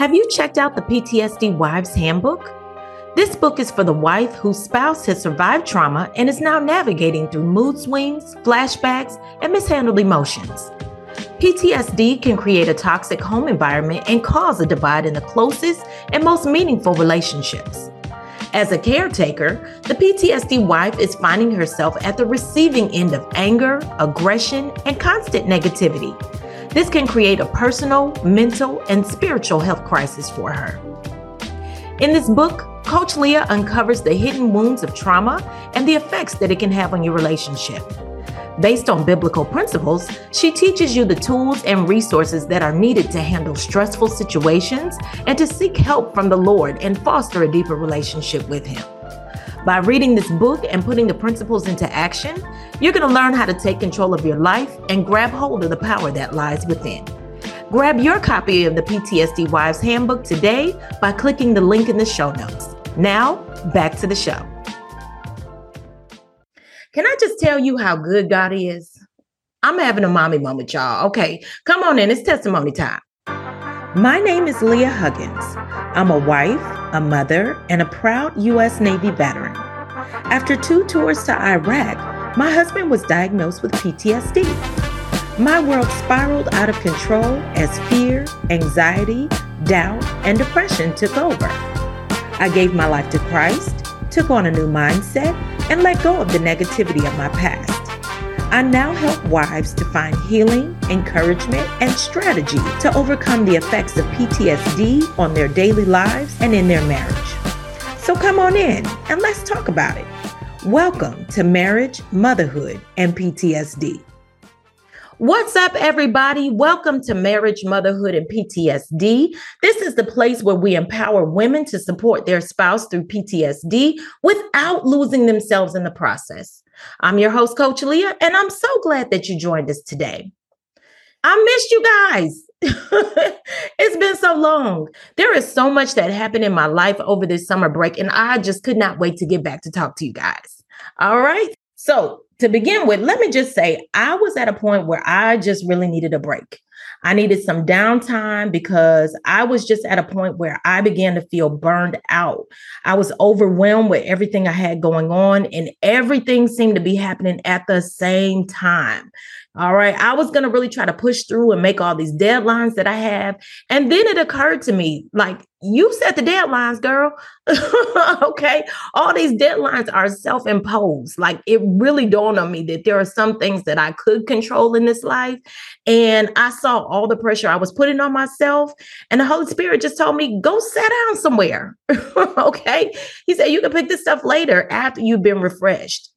Have you checked out the PTSD Wives Handbook? This book is for the wife whose spouse has survived trauma and is now navigating through mood swings, flashbacks, and mishandled emotions. PTSD can create a toxic home environment and cause a divide in the closest and most meaningful relationships. As a caretaker, the PTSD wife is finding herself at the receiving end of anger, aggression, and constant negativity. This can create a personal, mental, and spiritual health crisis for her. In this book, Coach Leah uncovers the hidden wounds of trauma and the effects that it can have on your relationship. Based on biblical principles, she teaches you the tools and resources that are needed to handle stressful situations and to seek help from the Lord and foster a deeper relationship with Him. By reading this book and putting the principles into action, you're going to learn how to take control of your life and grab hold of the power that lies within. Grab your copy of the PTSD Wives Handbook today by clicking the link in the show notes. Now, back to the show. Can I just tell you how good God is? I'm having a mommy moment, y'all. Okay, come on in. It's testimony time. My name is Leah Huggins. I'm a wife, a mother, and a proud U.S. Navy veteran. After two tours to Iraq, my husband was diagnosed with PTSD. My world spiraled out of control as fear, anxiety, doubt, and depression took over. I gave my life to Christ, took on a new mindset, and let go of the negativity of my past. I now help wives to find healing, encouragement, and strategy to overcome the effects of PTSD on their daily lives and in their marriage. So come on in and let's talk about it. Welcome to Marriage, Motherhood, and PTSD. What's up, everybody? Welcome to Marriage, Motherhood, and PTSD. This is the place where we empower women to support their spouse through PTSD without losing themselves in the process. I'm your host, Coach Leah, and I'm so glad that you joined us today. I missed you guys. it's been so long. There is so much that happened in my life over this summer break, and I just could not wait to get back to talk to you guys. All right. So, to begin with, let me just say I was at a point where I just really needed a break. I needed some downtime because I was just at a point where I began to feel burned out. I was overwhelmed with everything I had going on, and everything seemed to be happening at the same time. All right. I was going to really try to push through and make all these deadlines that I have. And then it occurred to me like, you set the deadlines, girl. okay. All these deadlines are self imposed. Like, it really dawned on me that there are some things that I could control in this life. And I saw all the pressure I was putting on myself. And the Holy Spirit just told me, go sit down somewhere. okay. He said, you can pick this stuff later after you've been refreshed.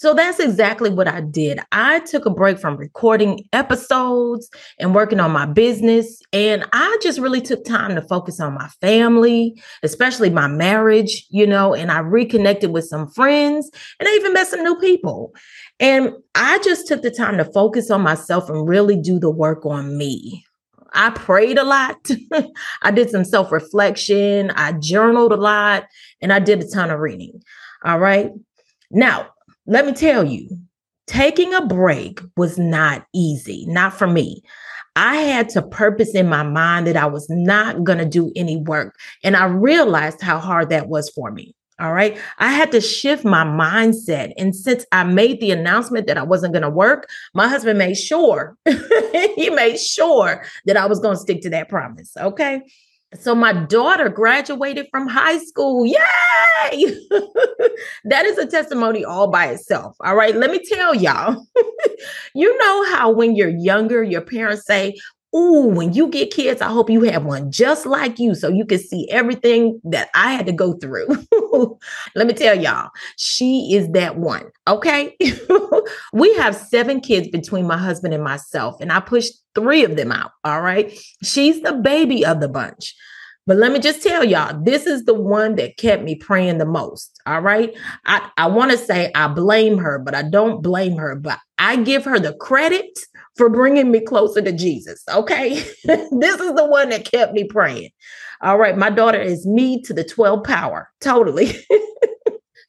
So that's exactly what I did. I took a break from recording episodes and working on my business. And I just really took time to focus on my family, especially my marriage, you know, and I reconnected with some friends and I even met some new people. And I just took the time to focus on myself and really do the work on me. I prayed a lot. I did some self reflection. I journaled a lot and I did a ton of reading. All right. Now, let me tell you, taking a break was not easy, not for me. I had to purpose in my mind that I was not going to do any work. And I realized how hard that was for me. All right. I had to shift my mindset. And since I made the announcement that I wasn't going to work, my husband made sure, he made sure that I was going to stick to that promise. Okay. So my daughter graduated from high school. Yay! that is a testimony all by itself. All right, let me tell y'all. you know how when you're younger, your parents say, Ooh, when you get kids, I hope you have one just like you so you can see everything that I had to go through. Let me tell y'all, she is that one. Okay. we have seven kids between my husband and myself, and I pushed three of them out. All right. She's the baby of the bunch. But let me just tell y'all, this is the one that kept me praying the most. All right. I, I want to say I blame her, but I don't blame her, but I give her the credit for bringing me closer to Jesus. Okay. this is the one that kept me praying. All right. My daughter is me to the 12 power. Totally.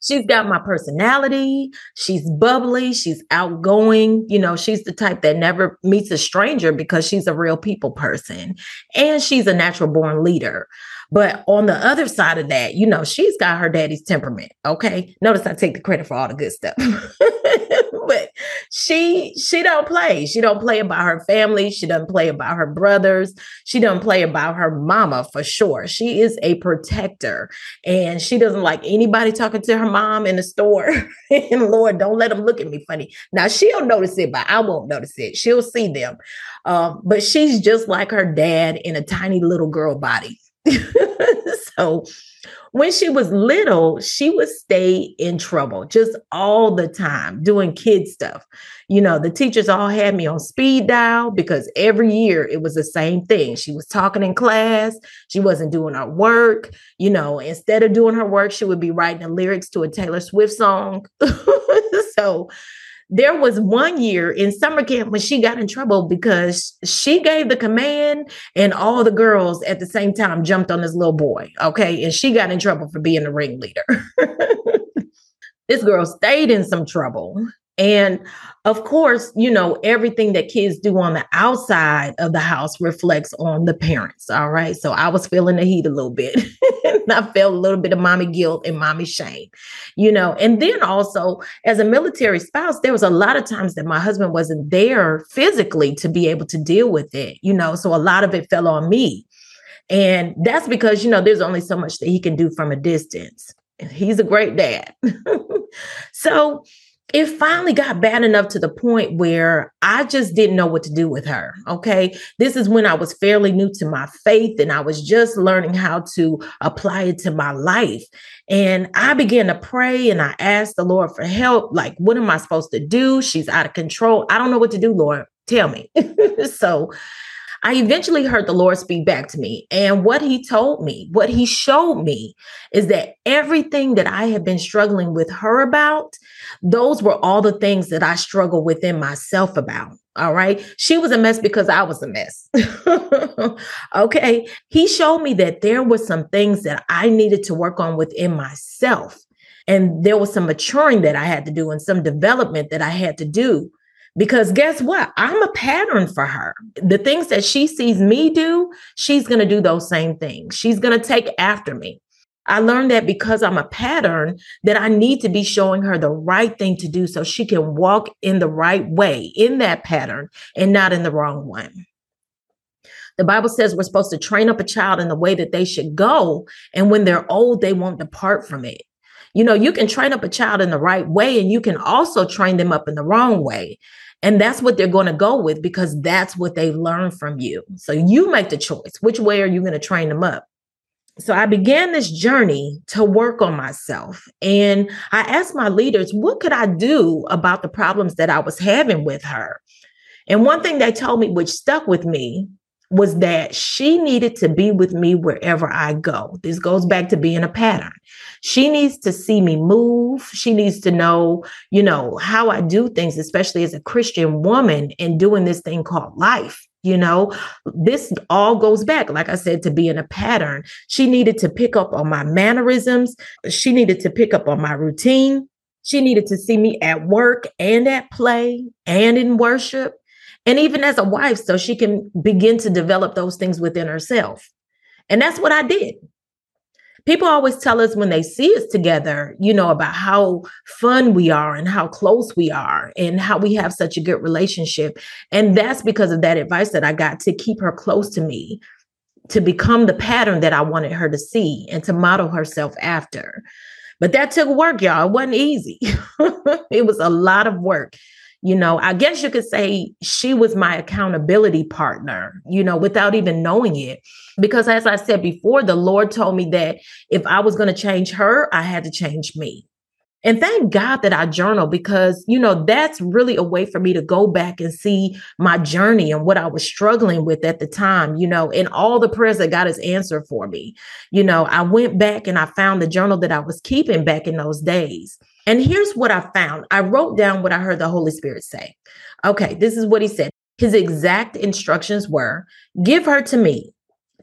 she's got my personality. She's bubbly. She's outgoing. You know, she's the type that never meets a stranger because she's a real people person. And she's a natural born leader. But on the other side of that, you know, she's got her daddy's temperament. Okay. Notice I take the credit for all the good stuff. but she she don't play. She don't play about her family. She doesn't play about her brothers. She doesn't play about her mama for sure. She is a protector and she doesn't like anybody talking to her mom in the store. and Lord, don't let them look at me funny. Now she'll notice it, but I won't notice it. She'll see them. Um, but she's just like her dad in a tiny little girl body. so when she was little, she would stay in trouble just all the time doing kid stuff. You know, the teachers all had me on speed dial because every year it was the same thing. She was talking in class, she wasn't doing her work. You know, instead of doing her work, she would be writing the lyrics to a Taylor Swift song. so there was one year in summer camp when she got in trouble because she gave the command and all the girls at the same time jumped on this little boy. Okay. And she got in trouble for being the ringleader. this girl stayed in some trouble. And of course, you know, everything that kids do on the outside of the house reflects on the parents. All right. So I was feeling the heat a little bit. and I felt a little bit of mommy guilt and mommy shame, you know. And then also, as a military spouse, there was a lot of times that my husband wasn't there physically to be able to deal with it, you know. So a lot of it fell on me. And that's because, you know, there's only so much that he can do from a distance. He's a great dad. so, it finally got bad enough to the point where I just didn't know what to do with her. Okay. This is when I was fairly new to my faith and I was just learning how to apply it to my life. And I began to pray and I asked the Lord for help. Like, what am I supposed to do? She's out of control. I don't know what to do, Lord. Tell me. so I eventually heard the Lord speak back to me. And what he told me, what he showed me is that everything that I had been struggling with her about, those were all the things that I struggled within myself about. All right. She was a mess because I was a mess. okay. He showed me that there were some things that I needed to work on within myself. And there was some maturing that I had to do and some development that I had to do because guess what? I'm a pattern for her. The things that she sees me do, she's going to do those same things. She's going to take after me. I learned that because I'm a pattern, that I need to be showing her the right thing to do so she can walk in the right way in that pattern and not in the wrong one. The Bible says we're supposed to train up a child in the way that they should go. And when they're old, they won't depart from it. You know, you can train up a child in the right way and you can also train them up in the wrong way. And that's what they're going to go with because that's what they learned from you. So you make the choice. Which way are you going to train them up? So I began this journey to work on myself. And I asked my leaders, what could I do about the problems that I was having with her? And one thing they told me, which stuck with me, was that she needed to be with me wherever I go. This goes back to being a pattern. She needs to see me move. She needs to know, you know, how I do things, especially as a Christian woman and doing this thing called life. You know, this all goes back, like I said, to being a pattern. She needed to pick up on my mannerisms. She needed to pick up on my routine. She needed to see me at work and at play and in worship and even as a wife, so she can begin to develop those things within herself. And that's what I did. People always tell us when they see us together, you know, about how fun we are and how close we are and how we have such a good relationship. And that's because of that advice that I got to keep her close to me, to become the pattern that I wanted her to see and to model herself after. But that took work, y'all. It wasn't easy. it was a lot of work you know, I guess you could say she was my accountability partner, you know, without even knowing it. Because as I said before, the Lord told me that if I was going to change her, I had to change me. And thank God that I journal because, you know, that's really a way for me to go back and see my journey and what I was struggling with at the time, you know, and all the prayers that God has answered for me. You know, I went back and I found the journal that I was keeping back in those days. And here's what I found I wrote down what I heard the Holy Spirit say. Okay, this is what he said. His exact instructions were give her to me,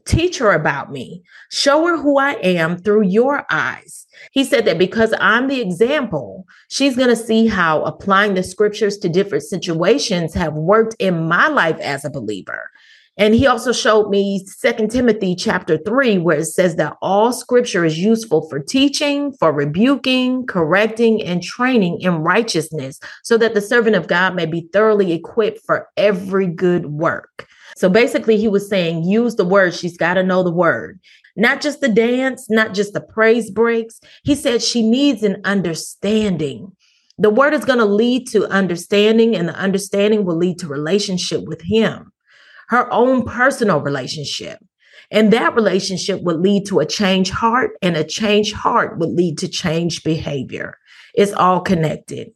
Teach her about me. Show her who I am through your eyes. He said that because I'm the example, she's going to see how applying the scriptures to different situations have worked in my life as a believer. And he also showed me Second Timothy chapter 3, where it says that all scripture is useful for teaching, for rebuking, correcting, and training in righteousness, so that the servant of God may be thoroughly equipped for every good work. So basically, he was saying, use the word. She's got to know the word, not just the dance, not just the praise breaks. He said she needs an understanding. The word is going to lead to understanding, and the understanding will lead to relationship with him her own personal relationship. And that relationship would lead to a changed heart, and a changed heart would lead to changed behavior. It's all connected.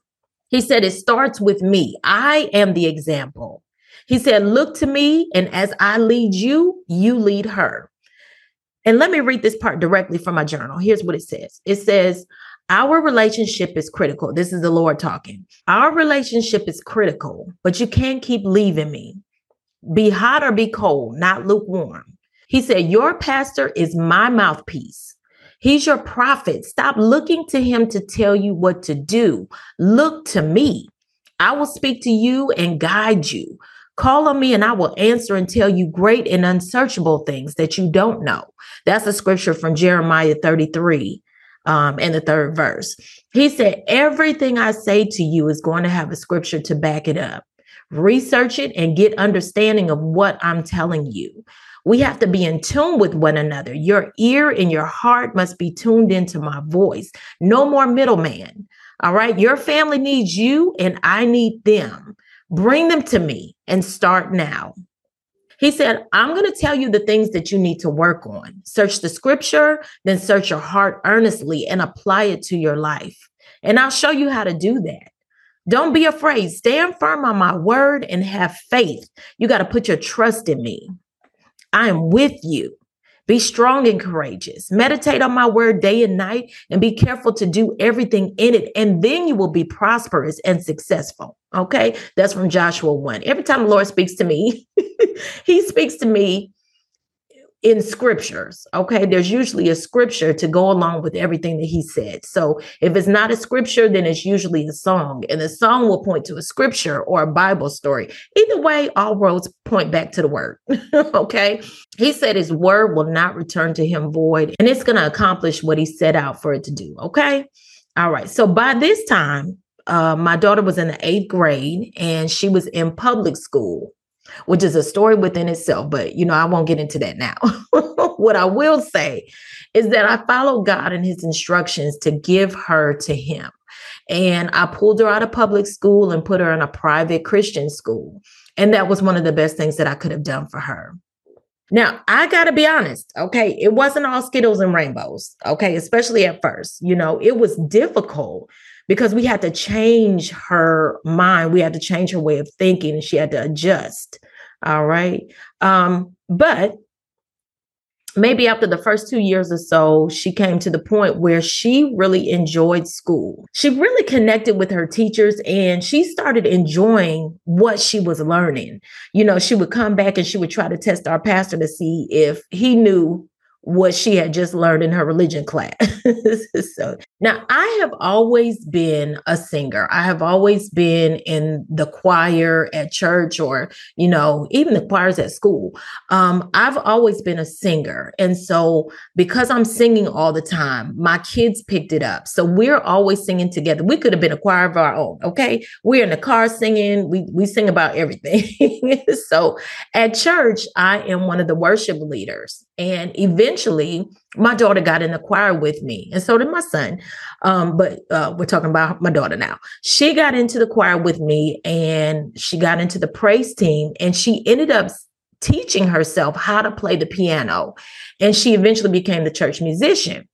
He said, It starts with me. I am the example. He said, Look to me, and as I lead you, you lead her. And let me read this part directly from my journal. Here's what it says it says, Our relationship is critical. This is the Lord talking. Our relationship is critical, but you can't keep leaving me. Be hot or be cold, not lukewarm. He said, Your pastor is my mouthpiece. He's your prophet. Stop looking to him to tell you what to do. Look to me. I will speak to you and guide you. Call on me and I will answer and tell you great and unsearchable things that you don't know. That's a scripture from Jeremiah 33 um, in the third verse. He said, Everything I say to you is going to have a scripture to back it up research it and get understanding of what I'm telling you. We have to be in tune with one another. Your ear and your heart must be tuned into my voice. No more middleman. All right. Your family needs you and I need them. Bring them to me and start now. He said, I'm going to tell you the things that you need to work on. Search the scripture, then search your heart earnestly and apply it to your life. And I'll show you how to do that. Don't be afraid. Stand firm on my word and have faith. You got to put your trust in me. I am with you. Be strong and courageous. Meditate on my word day and night and be careful to do everything in it. And then you will be prosperous and successful. Okay. That's from Joshua 1. Every time the Lord speaks to me, he speaks to me in scriptures. Okay. There's usually a scripture to go along with everything that he said. So if it's not a scripture, then it's usually a song, and the song will point to a scripture or a Bible story. Either way, all roads point back to the word. okay. He said his word will not return to him void, and it's going to accomplish what he set out for it to do. Okay. All right. So by this time, uh, my daughter was in the eighth grade and she was in public school which is a story within itself. But, you know, I won't get into that now. what I will say is that I followed God and his instructions to give her to him. And I pulled her out of public school and put her in a private Christian school. And that was one of the best things that I could have done for her. Now, I got to be honest, okay? It wasn't all Skittles and rainbows, okay? Especially at first. You know, it was difficult because we had to change her mind. We had to change her way of thinking she had to adjust. All right. Um, but maybe after the first two years or so, she came to the point where she really enjoyed school. She really connected with her teachers and she started enjoying what she was learning. You know, she would come back and she would try to test our pastor to see if he knew what she had just learned in her religion class. so now I have always been a singer. I have always been in the choir at church or, you know, even the choirs at school. Um, I've always been a singer. And so because I'm singing all the time, my kids picked it up. So we're always singing together. We could have been a choir of our own. Okay. We're in the car singing. We we sing about everything. so at church, I am one of the worship leaders. And eventually, my daughter got in the choir with me, and so did my son. Um, but uh, we're talking about my daughter now. She got into the choir with me, and she got into the praise team, and she ended up teaching herself how to play the piano. And she eventually became the church musician.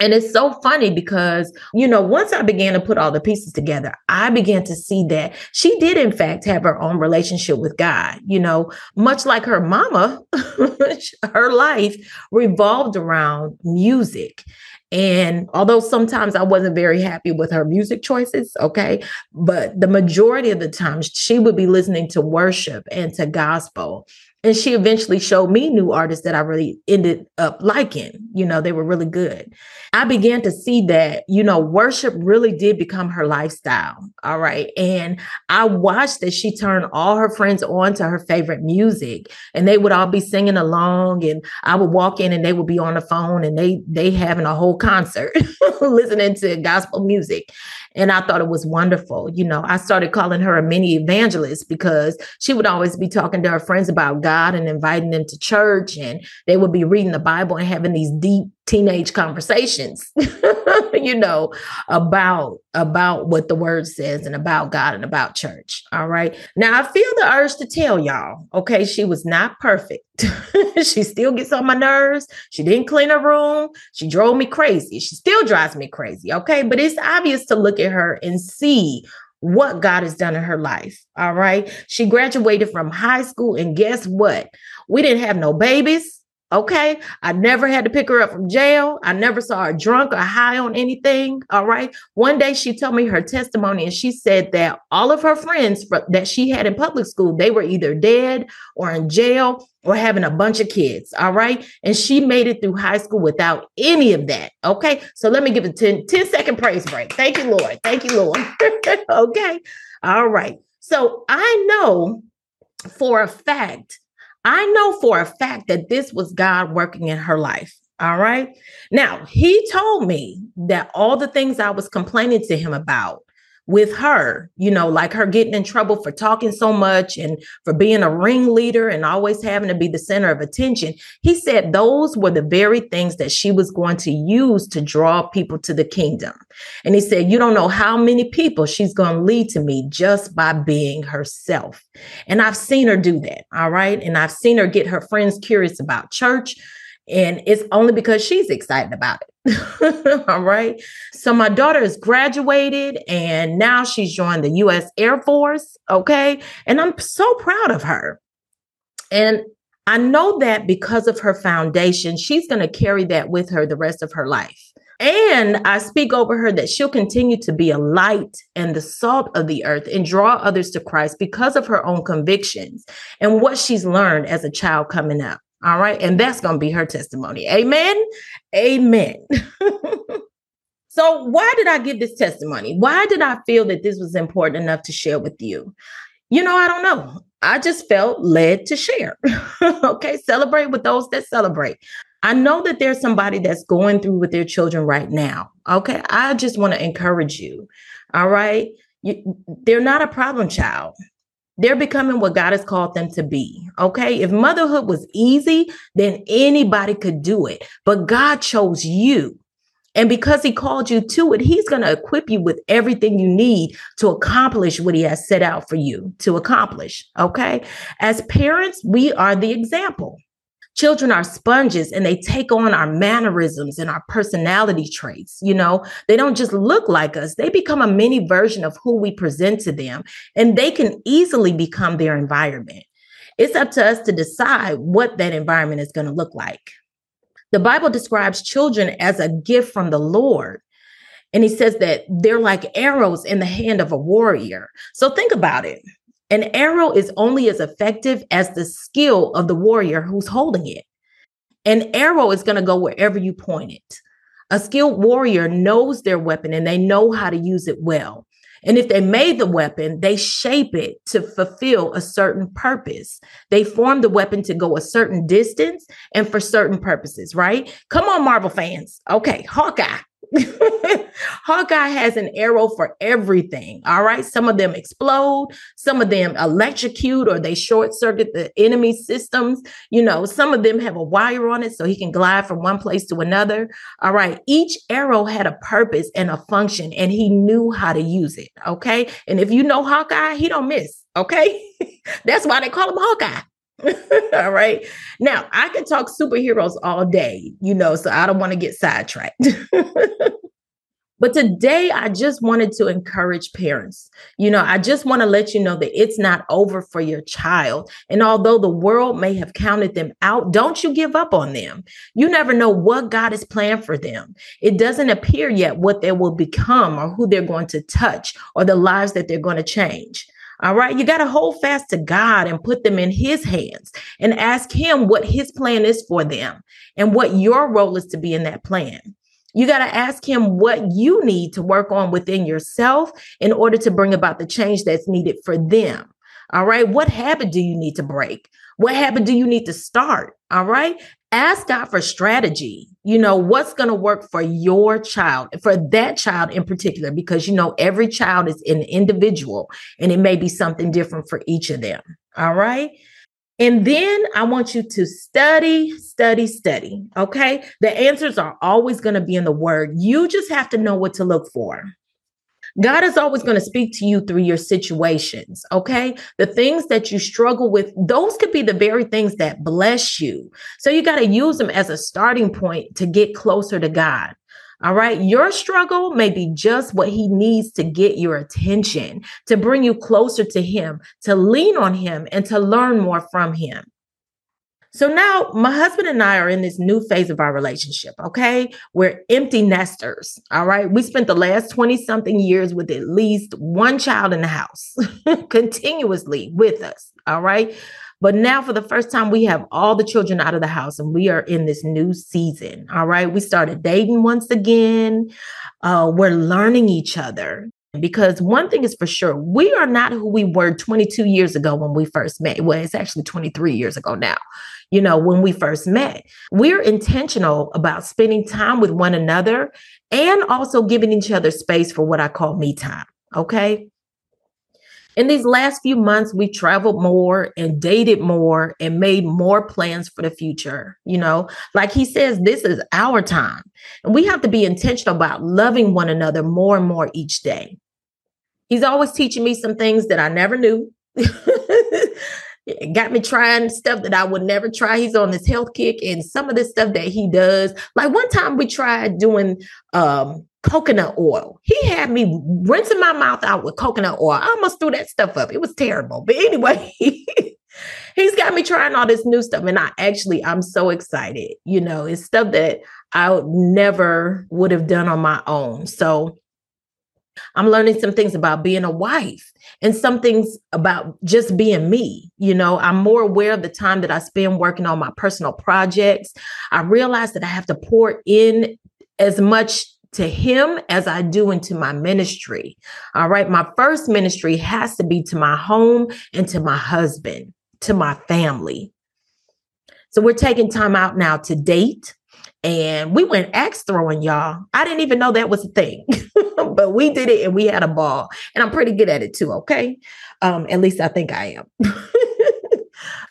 And it's so funny because, you know, once I began to put all the pieces together, I began to see that she did, in fact, have her own relationship with God. You know, much like her mama, her life revolved around music. And although sometimes I wasn't very happy with her music choices, okay, but the majority of the time she would be listening to worship and to gospel. And she eventually showed me new artists that I really ended up liking. You know, they were really good. I began to see that, you know, worship really did become her lifestyle. All right. And I watched that she turned all her friends on to her favorite music and they would all be singing along. And I would walk in and they would be on the phone and they they having a whole concert listening to gospel music. And I thought it was wonderful. You know, I started calling her a mini evangelist because she would always be talking to her friends about God and inviting them to church. And they would be reading the Bible and having these deep teenage conversations you know about about what the word says and about god and about church all right now i feel the urge to tell y'all okay she was not perfect she still gets on my nerves she didn't clean her room she drove me crazy she still drives me crazy okay but it's obvious to look at her and see what God has done in her life. All right. She graduated from high school, and guess what? We didn't have no babies. Okay. I never had to pick her up from jail. I never saw her drunk or high on anything. All right. One day she told me her testimony and she said that all of her friends that she had in public school, they were either dead or in jail or having a bunch of kids. All right. And she made it through high school without any of that. Okay. So let me give a 10, 10 second praise break. Thank you, Lord. Thank you, Lord. okay. All right. So I know for a fact I know for a fact that this was God working in her life. All right. Now, he told me that all the things I was complaining to him about with her, you know, like her getting in trouble for talking so much and for being a ringleader and always having to be the center of attention. He said those were the very things that she was going to use to draw people to the kingdom. And he said, You don't know how many people she's going to lead to me just by being herself. And I've seen her do that. All right. And I've seen her get her friends curious about church. And it's only because she's excited about it. All right. So my daughter has graduated and now she's joined the US Air Force. Okay. And I'm so proud of her. And I know that because of her foundation, she's going to carry that with her the rest of her life. And I speak over her that she'll continue to be a light and the salt of the earth and draw others to Christ because of her own convictions and what she's learned as a child coming up. All right. And that's going to be her testimony. Amen. Amen. so, why did I give this testimony? Why did I feel that this was important enough to share with you? You know, I don't know. I just felt led to share. okay. Celebrate with those that celebrate. I know that there's somebody that's going through with their children right now. Okay. I just want to encourage you. All right. You, they're not a problem child. They're becoming what God has called them to be. Okay. If motherhood was easy, then anybody could do it. But God chose you. And because he called you to it, he's going to equip you with everything you need to accomplish what he has set out for you to accomplish. Okay. As parents, we are the example. Children are sponges and they take on our mannerisms and our personality traits. You know, they don't just look like us, they become a mini version of who we present to them, and they can easily become their environment. It's up to us to decide what that environment is going to look like. The Bible describes children as a gift from the Lord. And he says that they're like arrows in the hand of a warrior. So think about it. An arrow is only as effective as the skill of the warrior who's holding it. An arrow is going to go wherever you point it. A skilled warrior knows their weapon and they know how to use it well. And if they made the weapon, they shape it to fulfill a certain purpose. They form the weapon to go a certain distance and for certain purposes, right? Come on, Marvel fans. Okay, Hawkeye. Hawkeye has an arrow for everything. All right. Some of them explode, some of them electrocute or they short circuit the enemy systems. You know, some of them have a wire on it so he can glide from one place to another. All right. Each arrow had a purpose and a function, and he knew how to use it. Okay. And if you know Hawkeye, he don't miss. Okay. That's why they call him Hawkeye. all right. Now, I could talk superheroes all day, you know, so I don't want to get sidetracked. but today, I just wanted to encourage parents. You know, I just want to let you know that it's not over for your child. And although the world may have counted them out, don't you give up on them. You never know what God has planned for them. It doesn't appear yet what they will become or who they're going to touch or the lives that they're going to change. All right. You got to hold fast to God and put them in his hands and ask him what his plan is for them and what your role is to be in that plan. You got to ask him what you need to work on within yourself in order to bring about the change that's needed for them. All right. What habit do you need to break? What habit do you need to start? All right. Ask God for strategy. You know, what's going to work for your child, for that child in particular, because you know, every child is an individual and it may be something different for each of them. All right. And then I want you to study, study, study. Okay. The answers are always going to be in the word. You just have to know what to look for. God is always going to speak to you through your situations. Okay. The things that you struggle with, those could be the very things that bless you. So you got to use them as a starting point to get closer to God. All right. Your struggle may be just what he needs to get your attention, to bring you closer to him, to lean on him, and to learn more from him. So now my husband and I are in this new phase of our relationship. Okay. We're empty nesters. All right. We spent the last 20 something years with at least one child in the house continuously with us. All right. But now, for the first time, we have all the children out of the house and we are in this new season. All right. We started dating once again. Uh, we're learning each other. Because one thing is for sure, we are not who we were 22 years ago when we first met. Well, it's actually 23 years ago now you know, when we first met. We're intentional about spending time with one another and also giving each other space for what I call me time. Okay. In these last few months, we traveled more and dated more and made more plans for the future. You know, like he says, this is our time. And we have to be intentional about loving one another more and more each day. He's always teaching me some things that I never knew. got me trying stuff that I would never try. He's on this health kick and some of the stuff that he does. Like one time we tried doing um coconut oil. He had me rinsing my mouth out with coconut oil. I almost threw that stuff up. It was terrible. But anyway, he's got me trying all this new stuff. And I actually, I'm so excited. You know, it's stuff that I never would have done on my own. So I'm learning some things about being a wife and some things about just being me. You know, I'm more aware of the time that I spend working on my personal projects. I realize that I have to pour in as much to him as I do into my ministry. All right. My first ministry has to be to my home and to my husband, to my family. So we're taking time out now to date and we went axe throwing, y'all. I didn't even know that was a thing, but we did it and we had a ball. And I'm pretty good at it too. Okay. Um, at least I think I am.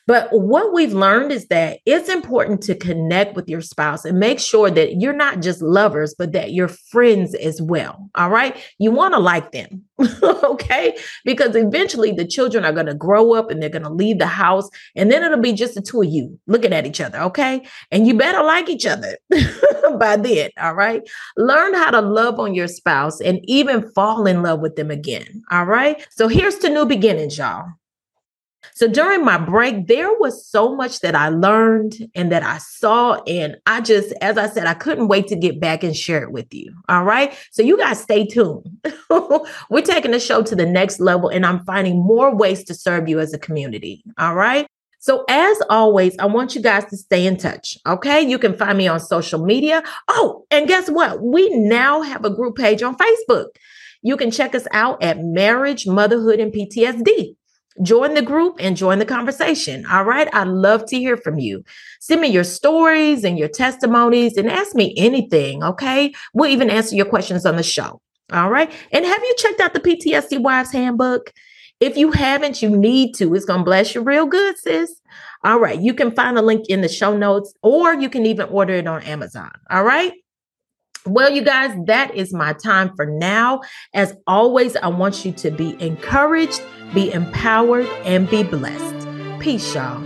But what we've learned is that it's important to connect with your spouse and make sure that you're not just lovers, but that you're friends as well. All right. You want to like them. okay. Because eventually the children are going to grow up and they're going to leave the house. And then it'll be just the two of you looking at each other. Okay. And you better like each other by then. All right. Learn how to love on your spouse and even fall in love with them again. All right. So here's to new beginnings, y'all. So during my break, there was so much that I learned and that I saw. And I just, as I said, I couldn't wait to get back and share it with you. All right. So you guys stay tuned. We're taking the show to the next level, and I'm finding more ways to serve you as a community. All right. So, as always, I want you guys to stay in touch. Okay. You can find me on social media. Oh, and guess what? We now have a group page on Facebook. You can check us out at Marriage, Motherhood, and PTSD join the group and join the conversation. All right. I'd love to hear from you. Send me your stories and your testimonies and ask me anything. Okay. We'll even answer your questions on the show. All right. And have you checked out the PTSD Wives Handbook? If you haven't, you need to. It's going to bless you real good, sis. All right. You can find the link in the show notes or you can even order it on Amazon. All right. Well, you guys, that is my time for now. As always, I want you to be encouraged, be empowered, and be blessed. Peace, y'all.